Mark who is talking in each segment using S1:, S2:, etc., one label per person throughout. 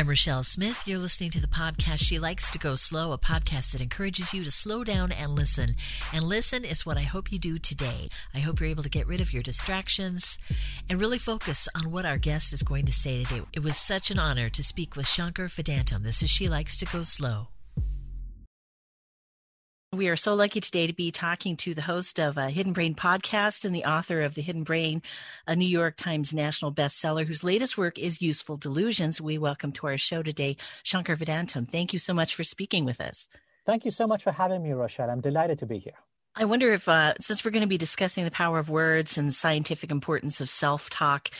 S1: I'm Rochelle Smith. You're listening to the podcast She Likes to Go Slow, a podcast that encourages you to slow down and listen. And listen is what I hope you do today. I hope you're able to get rid of your distractions and really focus on what our guest is going to say today. It was such an honor to speak with Shankar Vedantam. This is She Likes to Go Slow. We are so lucky today to be talking to the host of a Hidden Brain podcast and the author of The Hidden Brain, a New York Times national bestseller, whose latest work is Useful Delusions. We welcome to our show today Shankar Vedantam. Thank you so much for speaking with us.
S2: Thank you so much for having me, Rochelle. I'm delighted to be here.
S1: I wonder if, uh, since we're going to be discussing the power of words and scientific importance of self talk,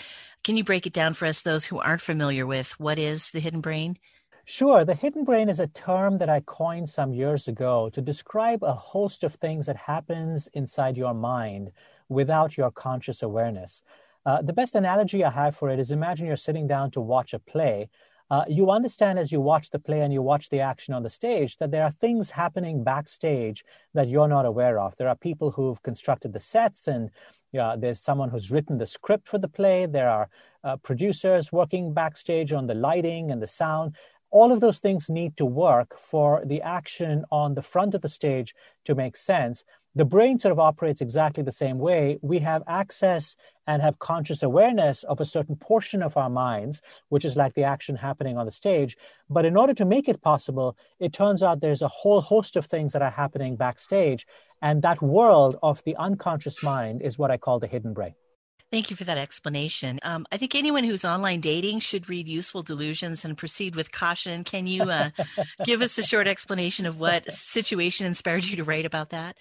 S1: can you break it down for us, those who aren't familiar with what is the hidden brain?
S2: Sure. The hidden brain is a term that I coined some years ago to describe a host of things that happens inside your mind without your conscious awareness. Uh, the best analogy I have for it is imagine you're sitting down to watch a play. Uh, you understand as you watch the play and you watch the action on the stage that there are things happening backstage that you're not aware of. There are people who've constructed the sets, and there's someone who's written the script for the play. There are uh, producers working backstage on the lighting and the sound all of those things need to work for the action on the front of the stage to make sense. The brain sort of operates exactly the same way. We have access and have conscious awareness of a certain portion of our minds, which is like the action happening on the stage. But in order to make it possible, it turns out there's a whole host of things that are happening backstage. And that world of the unconscious mind is what I call the hidden brain.
S1: Thank you for that explanation. Um, I think anyone who's online dating should read Useful Delusions and proceed with caution. Can you uh, give us a short explanation of what situation inspired you to write about that?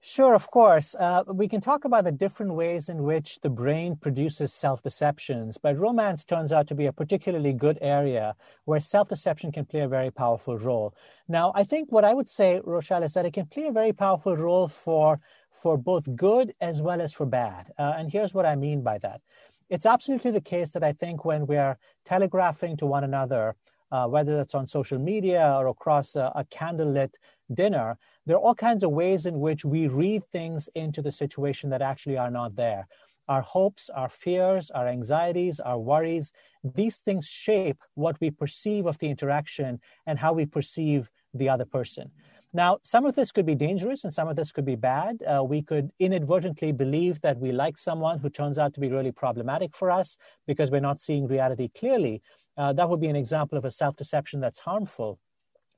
S2: Sure, of course. Uh, we can talk about the different ways in which the brain produces self deceptions, but romance turns out to be a particularly good area where self deception can play a very powerful role. Now, I think what I would say, Rochelle, is that it can play a very powerful role for for both good as well as for bad. Uh, and here's what I mean by that. It's absolutely the case that I think when we are telegraphing to one another, uh, whether that's on social media or across a, a candlelit dinner, there are all kinds of ways in which we read things into the situation that actually are not there. Our hopes, our fears, our anxieties, our worries, these things shape what we perceive of the interaction and how we perceive the other person. Now, some of this could be dangerous and some of this could be bad. Uh, we could inadvertently believe that we like someone who turns out to be really problematic for us because we're not seeing reality clearly. Uh, that would be an example of a self deception that's harmful.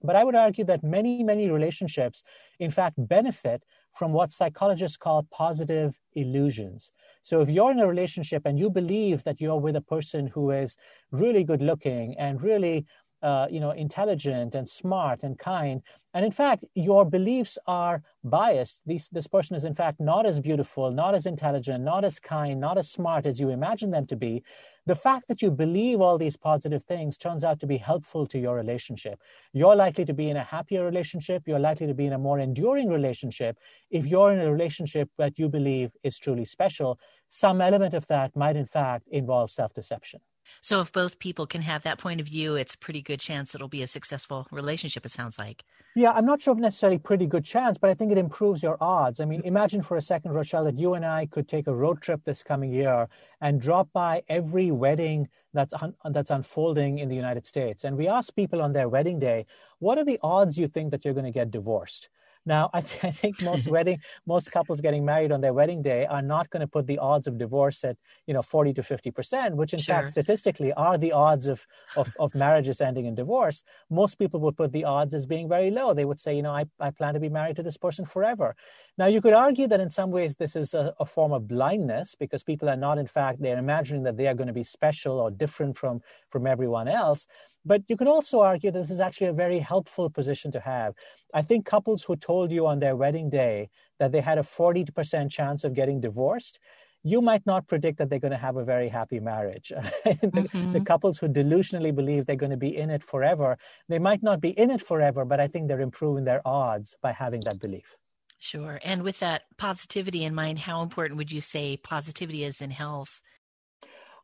S2: But I would argue that many, many relationships, in fact, benefit from what psychologists call positive illusions. So if you're in a relationship and you believe that you're with a person who is really good looking and really uh, you know, intelligent and smart and kind. And in fact, your beliefs are biased. These, this person is, in fact, not as beautiful, not as intelligent, not as kind, not as smart as you imagine them to be. The fact that you believe all these positive things turns out to be helpful to your relationship. You're likely to be in a happier relationship. You're likely to be in a more enduring relationship if you're in a relationship that you believe is truly special. Some element of that might, in fact, involve self deception.
S1: So if both people can have that point of view, it's a pretty good chance it'll be a successful relationship, it sounds like.
S2: Yeah, I'm not sure of necessarily pretty good chance, but I think it improves your odds. I mean, mm-hmm. imagine for a second, Rochelle, that you and I could take a road trip this coming year and drop by every wedding that's un- that's unfolding in the United States. And we ask people on their wedding day, what are the odds you think that you're going to get divorced? Now, I, th- I think most wedding, most couples getting married on their wedding day are not going to put the odds of divorce at you know forty to fifty percent, which in sure. fact statistically are the odds of, of of marriages ending in divorce. Most people would put the odds as being very low. They would say, you know, I, I plan to be married to this person forever. Now, you could argue that in some ways this is a, a form of blindness because people are not, in fact, they're imagining that they are going to be special or different from from everyone else. But you could also argue that this is actually a very helpful position to have. I think couples who told you on their wedding day that they had a 40% chance of getting divorced, you might not predict that they're going to have a very happy marriage. the, mm-hmm. the, couples who delusionally believe they're going to be in it forever, they might not be in it forever, but I think they're improving their odds by having that belief.
S1: Sure. And with that positivity in mind, how important would you say positivity is in health?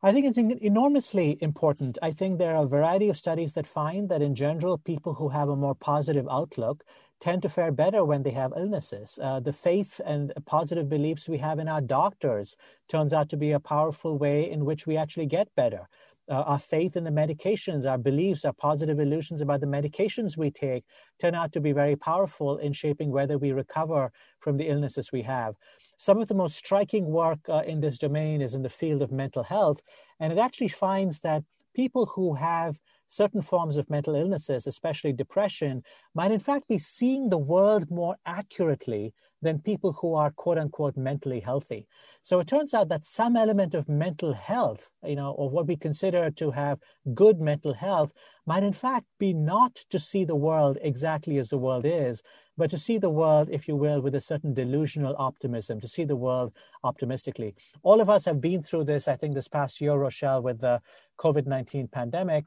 S2: I think it's enormously important. I think there are a variety of studies that find that in general, people who have a more positive outlook tend to fare better when they have illnesses. Uh, the faith and positive beliefs we have in our doctors turns out to be a powerful way in which we actually get better. uh, our faith in the medications, our beliefs, our positive illusions about the medications we take turn out to be very powerful in shaping whether we recover from the illnesses we have. Some of the most striking work uh, in this domain is in the field of mental health, and it actually finds that people who have certain forms of mental illnesses, especially depression, might in fact be seeing the world more accurately than people who are quote unquote mentally healthy. So it turns out that some element of mental health, you know, or what we consider to have good mental health, might in fact be not to see the world exactly as the world is, but to see the world, if you will, with a certain delusional optimism, to see the world optimistically. All of us have been through this, I think, this past year, Rochelle, with the COVID 19 pandemic.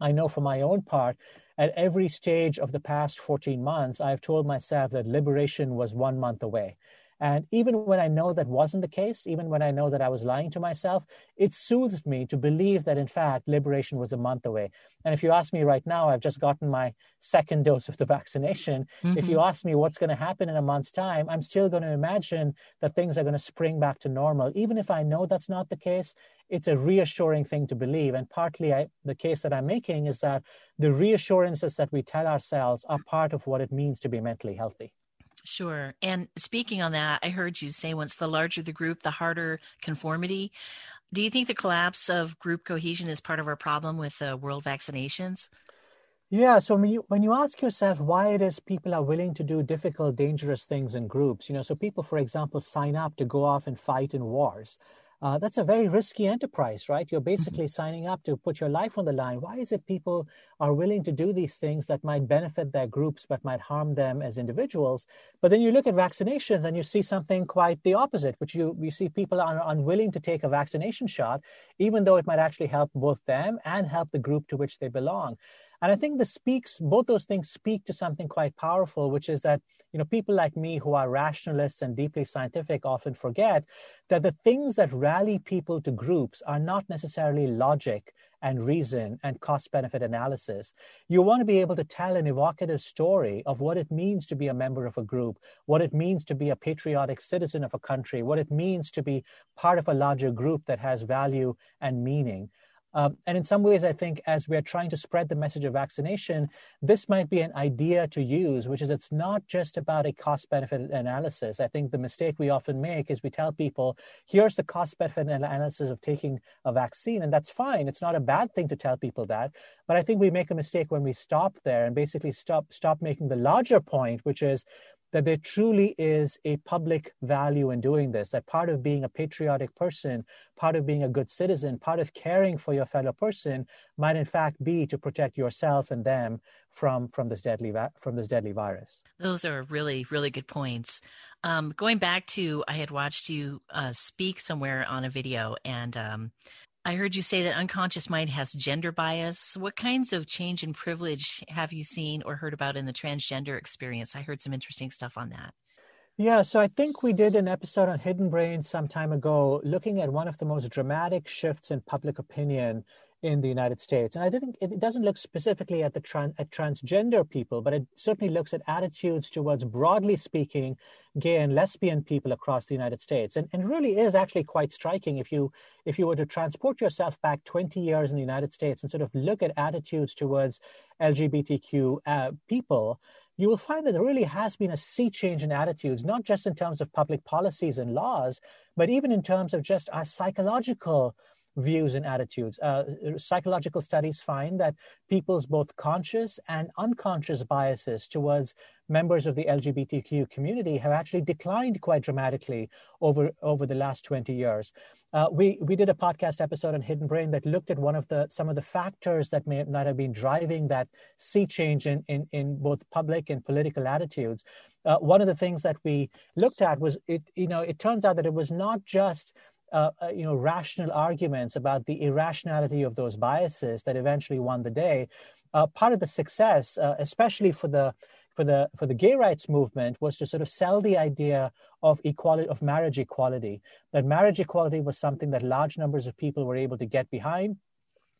S2: I know for my own part, at every stage of the past 14 months, I've told myself that liberation was one month away. And even when I know that wasn't the case, even when I know that I was lying to myself, it soothed me to believe that, in fact, liberation was a month away. And if you ask me right now, I've just gotten my second dose of the vaccination. Mm-hmm. If you mm-hmm. ask me what's going to happen in a month's time, I'm still going to imagine that things are going to spring back to normal. Even if I know that's not the case, it's a reassuring thing to believe. And partly I, the case that I'm making is that the reassurances that we tell ourselves are part of what it means to be mentally healthy.
S1: Sure. And speaking on that, I heard you say once the larger the group, the harder conformity. Do you think the collapse of group cohesion is part of our problem with uh, world vaccinations?
S2: Yeah, so when you, when you ask yourself why it is people are willing to do difficult, dangerous things in groups, you know, so people, for example, sign up to go off and fight in wars uh, that's a very risky enterprise, right? You're mm-hmm. basically mm-hmm. signing up to put your life on the line. Why is it people are willing to do these things that might benefit their groups but might harm them as individuals? But then you look at vaccinations and you see something quite the opposite, which you, you see people are unwilling to take a vaccination shot, even though it might actually help both them and help the group to which they belong. And I think this speaks, both those things speak to something quite powerful, which is that, you know, people like me who are rationalists and deeply scientific often forget that the things that rally people to groups are not necessarily logic and reason and cost benefit analysis. You want to be able to tell an evocative story of what it means to be a member of a group, what it means to be a patriotic citizen of a country, what it means to be part of a larger group that has value and meaning. Um, and in some ways, I think as we're trying to spread the message of vaccination, this might be an idea to use, which is it's not just about a cost benefit analysis. I think the mistake we often make is we tell people, here's the cost benefit analysis of taking a vaccine, and that's fine. It's not a bad thing to tell people that. But I think we make a mistake when we stop there and basically stop stop making the larger point, which is that there truly is a public value in doing this, that part of being a patriotic person, part of being a good citizen, part of caring for your fellow person might in fact be to protect yourself and them from, from, this, deadly, from this deadly virus.
S1: Those are really, really good points. Um, going back to, I had watched you uh, speak somewhere on a video and um, I heard you say that unconscious mind has gender bias. What kinds of change in privilege have you seen or heard about in the transgender experience? I heard some interesting stuff on that.
S2: Yeah, so I think we did an episode on Hidden Brain some time ago looking at one of the most dramatic shifts in public opinion in the United States. And I didn't, it doesn't look specifically at the trans, at transgender people, but it certainly looks at attitudes towards, broadly speaking, gay and lesbian people across the United States. And, and really is actually quite striking if you, if you were to transport yourself back 20 years in the United States and sort of look at attitudes towards LGBTQ uh, people, you will find that there really has been a sea change in attitudes, not just in terms of public policies and laws, but even in terms of just our psychological views and attitudes. Uh, psychological studies find that people's both conscious and unconscious biases towards members of the LGBTQ community have actually declined quite dramatically over, over the last 20 years. Uh, we, we did a podcast episode on Hidden Brain that looked at one of the some of the factors that may not have been driving that sea change in, in, in both public and political attitudes. Uh, one of the things that we looked at was it, you know, it turns out that it was not just uh, uh, you know, rational arguments about the irrationality of those biases that eventually won the day. Uh, part of the success, uh, especially for the for the for the gay rights movement, was to sort of sell the idea of equality of marriage equality. That marriage equality was something that large numbers of people were able to get behind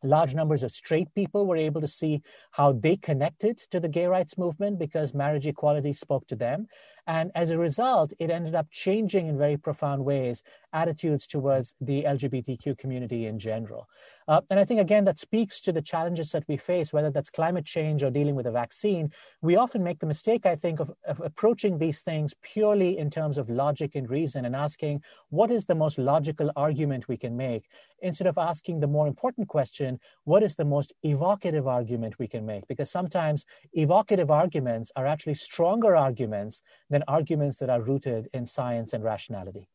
S2: large numbers of straight people were able to see how they connected to the gay rights movement because marriage equality spoke to them. And as a result, it ended up changing in very profound ways attitudes towards the LGBTQ community in general. Uh, and I think, again, that speaks to the challenges that we face, whether that's climate change or dealing with a vaccine. We often make the mistake, I think, of, of approaching these things purely in terms of logic and reason and asking what is the most logical argument we can make instead of asking the more important question what is the most evocative argument we can make? Because sometimes evocative arguments are actually stronger arguments than arguments that are rooted in science and rationality.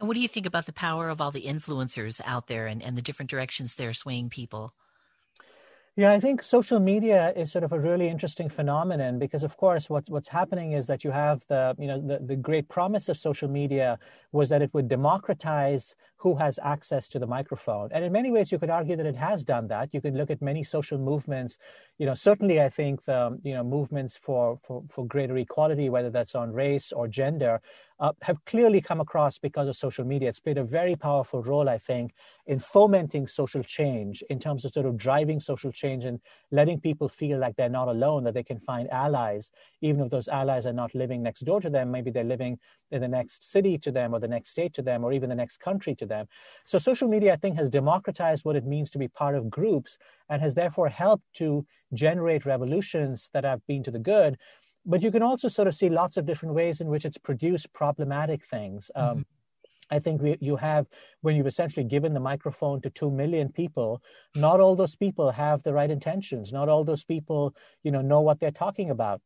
S1: And what do you think about the power of all the influencers out there and, and the different directions they're swaying people?
S2: Yeah, I think social media is sort of a really interesting phenomenon because, of course, what's what's happening is that you have the you know the, the great promise of social media was that it would democratize who has access to the microphone, and in many ways, you could argue that it has done that. You could look at many social movements, you know, certainly I think the you know movements for for for greater equality, whether that's on race or gender, uh, have clearly come across because of social media. It's played a very powerful role, I think, in fomenting social change in terms of sort of driving social change and letting people feel like they're not alone, that they can find allies, even if those allies are not living next door to them. Maybe they're living in the next city to them or the next state to them or even the next country to them. So social media, I think, has democratized what it means to be part of groups and has therefore helped to generate revolutions that have been to the good but you can also sort of see lots of different ways in which it's produced problematic things. Um, mm-hmm. I think we, you have, when you've essentially given the microphone to 2 million people, not all those people have the right intentions. Not all those people, you know, know what they're talking about.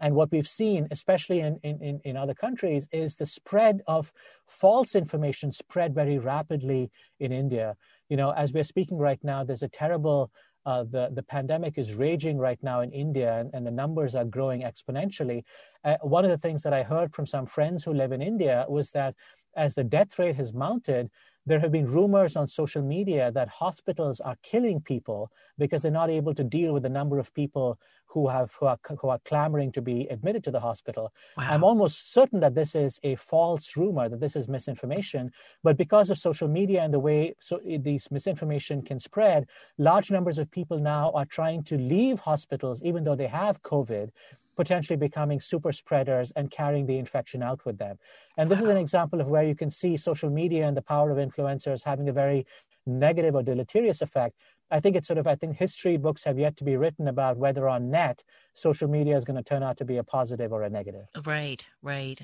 S2: And what we've seen, especially in, in, in other countries, is the spread of false information spread very rapidly in India. You know, as we're speaking right now, there's a terrible uh, the, the pandemic is raging right now in India and, and the numbers are growing exponentially. Uh, one of the things that I heard from some friends who live in India was that as the death rate has mounted, there have been rumors on social media that hospitals are killing people because they're not able to deal with the number of people who have who are, who are clamoring to be admitted to the hospital. Wow. I'm almost certain that this is a false rumor, that this is misinformation. But because of social media and the way so these misinformation can spread, large numbers of people now are trying to leave hospitals even though they have COVID potentially becoming super spreaders and carrying the infection out with them. And this is an example of where you can see social media and the power of influencers having a very negative or deleterious effect. I think it's sort of, I think history books have yet to be written about whether on net social media is going to turn out to be a positive or a negative.
S1: Right, right.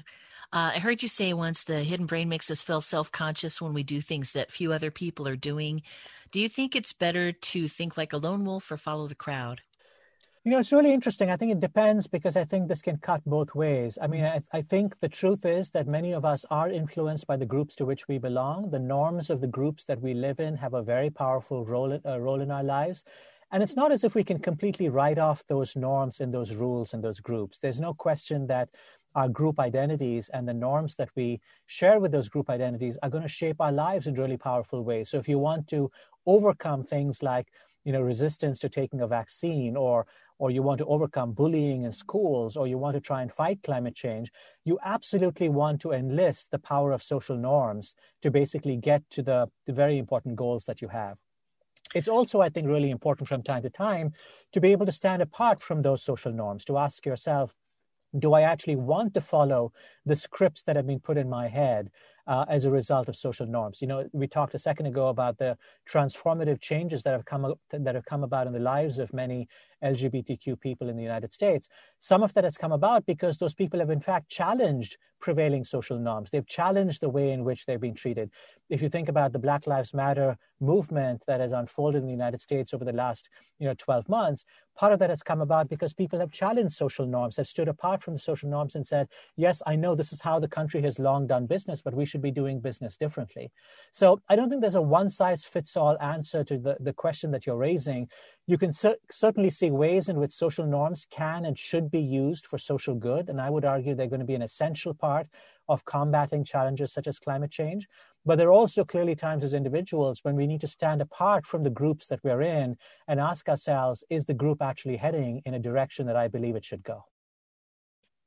S1: Uh, I heard you say once the hidden brain makes us feel self conscious when we do things that few other people are doing. Do you think it's better to think like a lone wolf or follow the crowd?
S2: You know, it's really interesting. I think it depends because I think this can cut both ways. I mean, I, I, think the truth is that many of us are influenced by the groups to which we belong. The norms of the groups that we live in have a very powerful role, uh, role in our lives. And it's not as if we can completely write off those norms and those rules and those groups. There's no question that our group identities and the norms that we share with those group identities are going to shape our lives in really powerful ways. So if you want to overcome things like you know resistance to taking a vaccine or or you want to overcome bullying in schools, or you want to try and fight climate change, you absolutely want to enlist the power of social norms to basically get to the, the very important goals that you have. It's also, I think, really important from time to time to be able to stand apart from those social norms, to ask yourself, do I actually want to follow the scripts that have been put in my head uh, as a result of social norms? You know, we talked a second ago about the transformative changes that have come that have come about in the lives of many LGBTQ people in the United States. Some of that has come about because those people have in fact challenged prevailing social norms. They've challenged the way in which they've been treated. If you think about the Black Lives Matter movement that has unfolded in the United States over the last, you know, 12 months, part of that has come about because people have challenged social norms, have stood apart from the social norms and said, yes, I know this is how the country has long done business, but we should be doing business differently. So I don't think there's a one size fits all answer to the, the question that you're raising. You can cer- certainly see ways in which social norms can and should be used for social good. And I would argue they're going to be an essential part of combating challenges such as climate change. But there are also clearly times as individuals when we need to stand apart from the groups that we're in and ask ourselves, is the group actually heading in a direction that I believe it should go?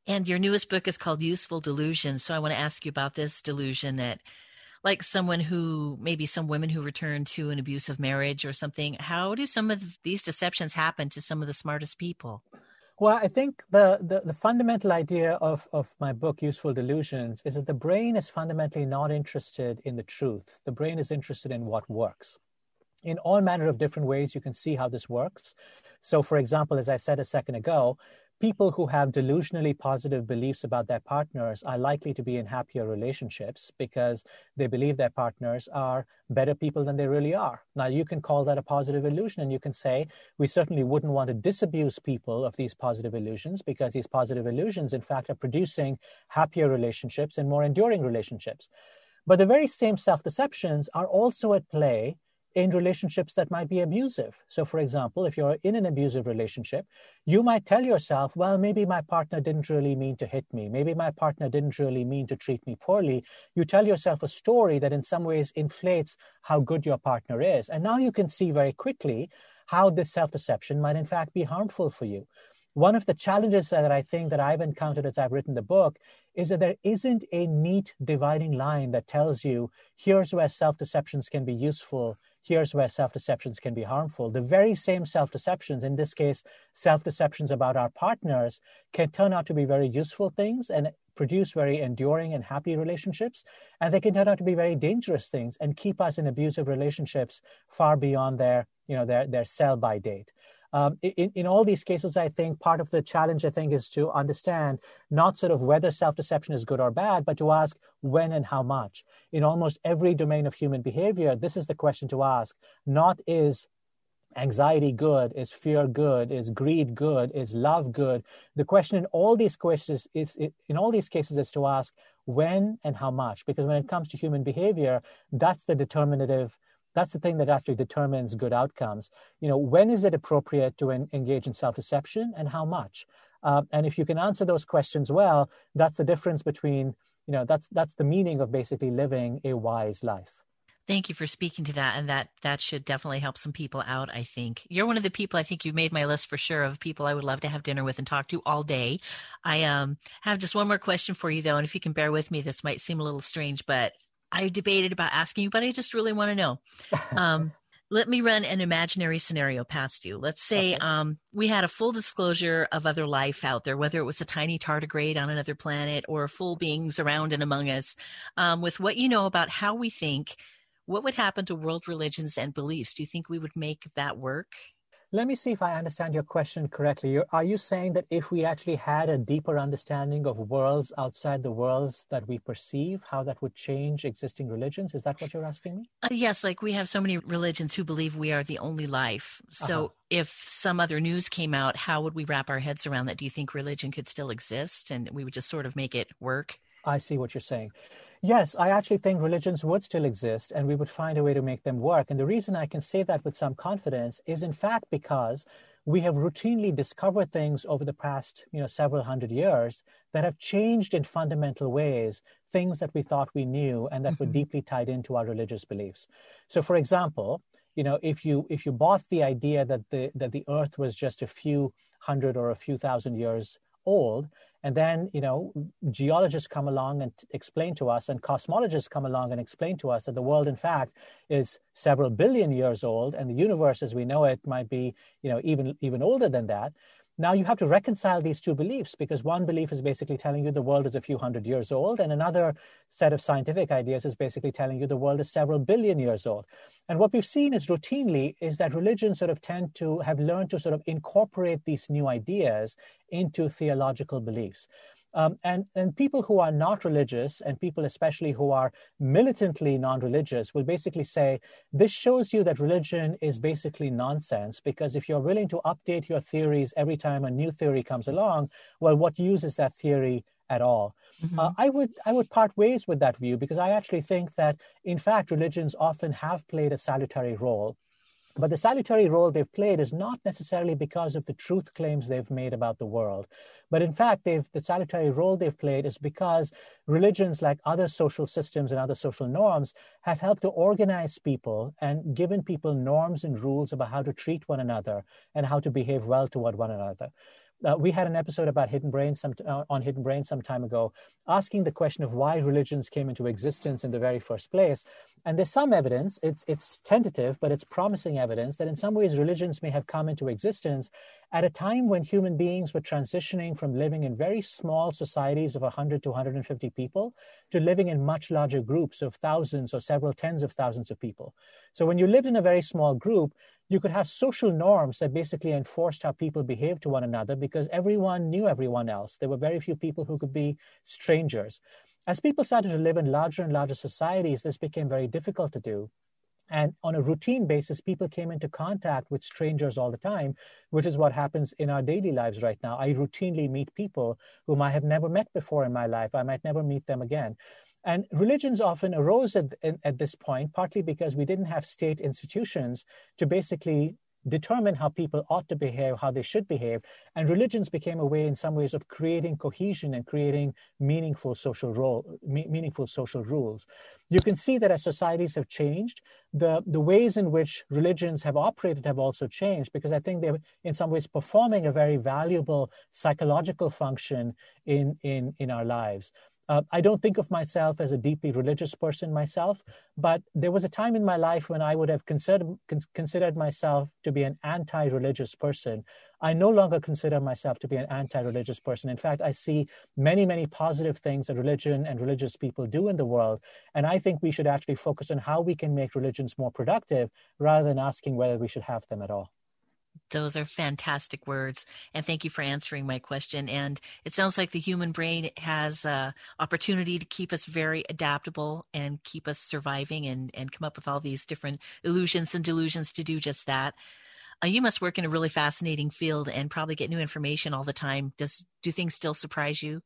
S1: And your newest book is called Useful Delusion. So I want to ask you about this delusion that like someone who maybe some women who return to an abusive marriage or something how do some of these deceptions happen to some of the smartest people
S2: Well, I think the, the, the, fundamental idea of, of my book, Useful Delusions, is that the brain is fundamentally not interested in the truth. The brain is interested in what works. In all manner of different ways, you can see how this works. So, for example, as I said a second ago, people who have delusionally positive beliefs about their partners are likely to be in happier relationships because they believe their partners are better people than they really are. Now, you can call that a positive illusion, and you can say, we certainly wouldn't want to disabuse people of these positive illusions because these positive illusions, in fact, are producing happier relationships and more enduring relationships. But the very same self deceptions are also at play in relationships that might be abusive. So, for example, if you're in an abusive relationship, you might tell yourself, well, maybe my partner didn't really mean to hit me. Maybe my partner didn't really mean to treat me poorly. You tell yourself a story that in some ways inflates how good your partner is. And now you can see very quickly how this self deception might, in fact, be harmful for you. One of the challenges that I think that I've encountered as I've written the book is that there isn't a neat dividing line that tells you here's where self deceptions can be useful here's where self deceptions can be harmful. The very same self deceptions, in this case, self deceptions about our partners, can turn out to be very useful things and produce very enduring and happy relationships. And they can turn out to be very dangerous things and keep us in abusive relationships far beyond their, you know, their, their sell by date. Um, in, in all these cases, I think part of the challenge, I think, is to understand not sort of whether self deception is good or bad, but to ask when and how much. In almost every domain of human behavior, this is the question to ask not is anxiety good is fear good is greed good is love good the question in all these questions is in all these cases is to ask when and how much because when it comes to human behavior that's the determinative that's the thing that actually determines good outcomes. You know, when is it appropriate to en- engage in self-deception and how much? Uh, and if you can answer those questions well, that's the difference between, you know, that's that's the meaning of basically living a wise life.
S1: Thank you for speaking to that, and that that should definitely help some people out. I think you're one of the people I think you've made my list for sure of people I would love to have dinner with and talk to all day. I um have just one more question for you though, and if you can bear with me, this might seem a little strange, but I debated about asking you, but I just really want to know. Um, let me run an imaginary scenario past you. Let's say okay. um, we had a full disclosure of other life out there, whether it was a tiny tardigrade on another planet or full beings around and among us. Um, with what you know about how we think, what would happen to world religions and beliefs? Do you think we would make that work?
S2: Let me see if I understand your question correctly. You're, are you saying that if we actually had a deeper understanding of worlds outside the worlds that we perceive, how that would change existing religions? Is that what you're asking me?
S1: Uh, yes, like we have so many religions who believe we are the only life. So uh-huh. if some other news came out, how would we wrap our heads around that? Do you think religion could still exist and we would just sort of make it work?
S2: I see what you're saying. Yes, I actually think religions would still exist and we would find a way to make them work. And the reason I can say that with some confidence is, in fact, because we have routinely discovered things over the past you know, several hundred years that have changed in fundamental ways, things that we thought we knew and that mm-hmm. were deeply tied into our religious beliefs. So, for example, you know, if you if you bought the idea that the that the Earth was just a few hundred or a few thousand years old, and then, you know, geologists come along and explain to us, and cosmologists come along and explain to us that the world, in fact, is several billion years old, and the universe as we know it might be, you know, even even older than that. Now you have to reconcile these two beliefs because one belief is basically telling you the world is a few hundred years old, and another set of scientific ideas is basically telling you the world is several billion years old. And what we've seen is routinely is that religions sort of tend to have learned to sort of incorporate these new ideas into theological beliefs. Um, and, and people who are not religious and people especially who are militantly non-religious will basically say this shows you that religion is basically nonsense because if you're willing to update your theories every time a new theory comes along well what use is that theory at all mm-hmm. uh, i would i would part ways with that view because i actually think that in fact religions often have played a salutary role but the salutary role they've played is not necessarily because of the truth claims they've made about the world. But in fact, the salutary role they've played is because religions, like other social systems and other social norms, have helped to organize people and given people norms and rules about how to treat one another and how to behave well toward one another. Uh, we had an episode about hidden brain some, uh, on hidden brain some time ago, asking the question of why religions came into existence in the very first place. And there's some evidence, it's, it's tentative, but it's promising evidence that in some ways religions may have come into existence at a time when human beings were transitioning from living in very small societies of 100 to 150 people to living in much larger groups of thousands or several tens of thousands of people. So when you lived in a very small group, you could have social norms that basically enforced how people behaved to one another because everyone knew everyone else. There were very few people who could be strangers. As people started to live in larger and larger societies, this became very difficult to do. And on a routine basis, people came into contact with strangers all the time, which is what happens in our daily lives right now. I routinely meet people whom I have never met before in my life. I might never meet them again. And religions often arose at, at this point, partly because we didn't have state institutions to basically determine how people ought to behave, how they should behave. And religions became a way, in some ways, of creating cohesion and creating meaningful social role, me- meaningful social rules. You can see that as societies have changed, the, the ways in which religions have operated have also changed because I think they're in some ways performing a very valuable psychological function in, in, in our lives. Uh, I don't think of myself as a deeply religious person myself, but there was a time in my life when I would have considered, con- considered myself to be an anti religious person. I no longer consider myself to be an anti religious person. In fact, I see many, many positive things that religion and religious people do in the world. And I think we should actually focus on how we can make religions more productive rather than asking whether we should have them at all.
S1: Those are fantastic words. And thank you for answering my question. And it sounds like the human brain has a opportunity to keep us very adaptable and keep us surviving and, and come up with all these different illusions and delusions to do just that. Uh, you must work in a really fascinating field and probably get new information all the time. Does do things still surprise you?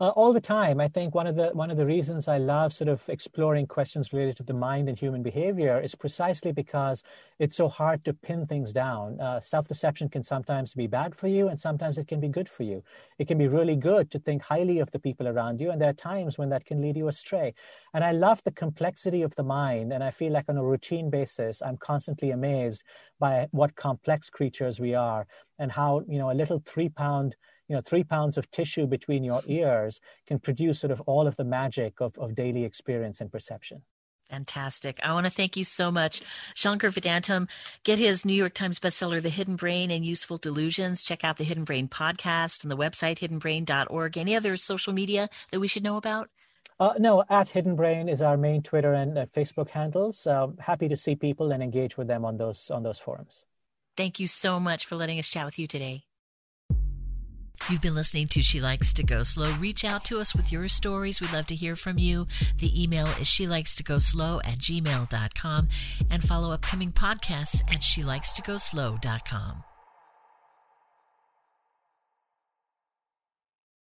S2: Uh, all the time. I think one of the one of the reasons I love sort of exploring questions related to the mind and human behavior is precisely because it's so hard to pin things down. Uh, self-deception can sometimes be bad for you, and sometimes it can be good for you. It can be really good to think highly of the people around you, and there are times when that can lead you astray. And I love the complexity of the mind, and I feel like on a routine basis, I'm constantly amazed by what complex creatures we are, and how you know a little three-pound you know, three pounds of tissue between your ears can produce sort of all of the magic of, of daily experience and perception.
S1: Fantastic. I want to thank you so much. Shankar Vedantam, get his New York Times bestseller, The Hidden Brain and Useful Delusions. Check out the Hidden Brain podcast and the website, hiddenbrain.org. Any other social media that we should know about?
S2: Uh, no, at Hidden Brain is our main Twitter and uh, Facebook handles. Uh, happy to see people and engage with them on those on those forums.
S1: Thank you so much for letting us chat with you today. You've been listening to She Likes to Go Slow. Reach out to us with your stories. We'd love to hear from you. The email is she likes to go slow at gmail.com and follow upcoming podcasts at she likes to go slow.com.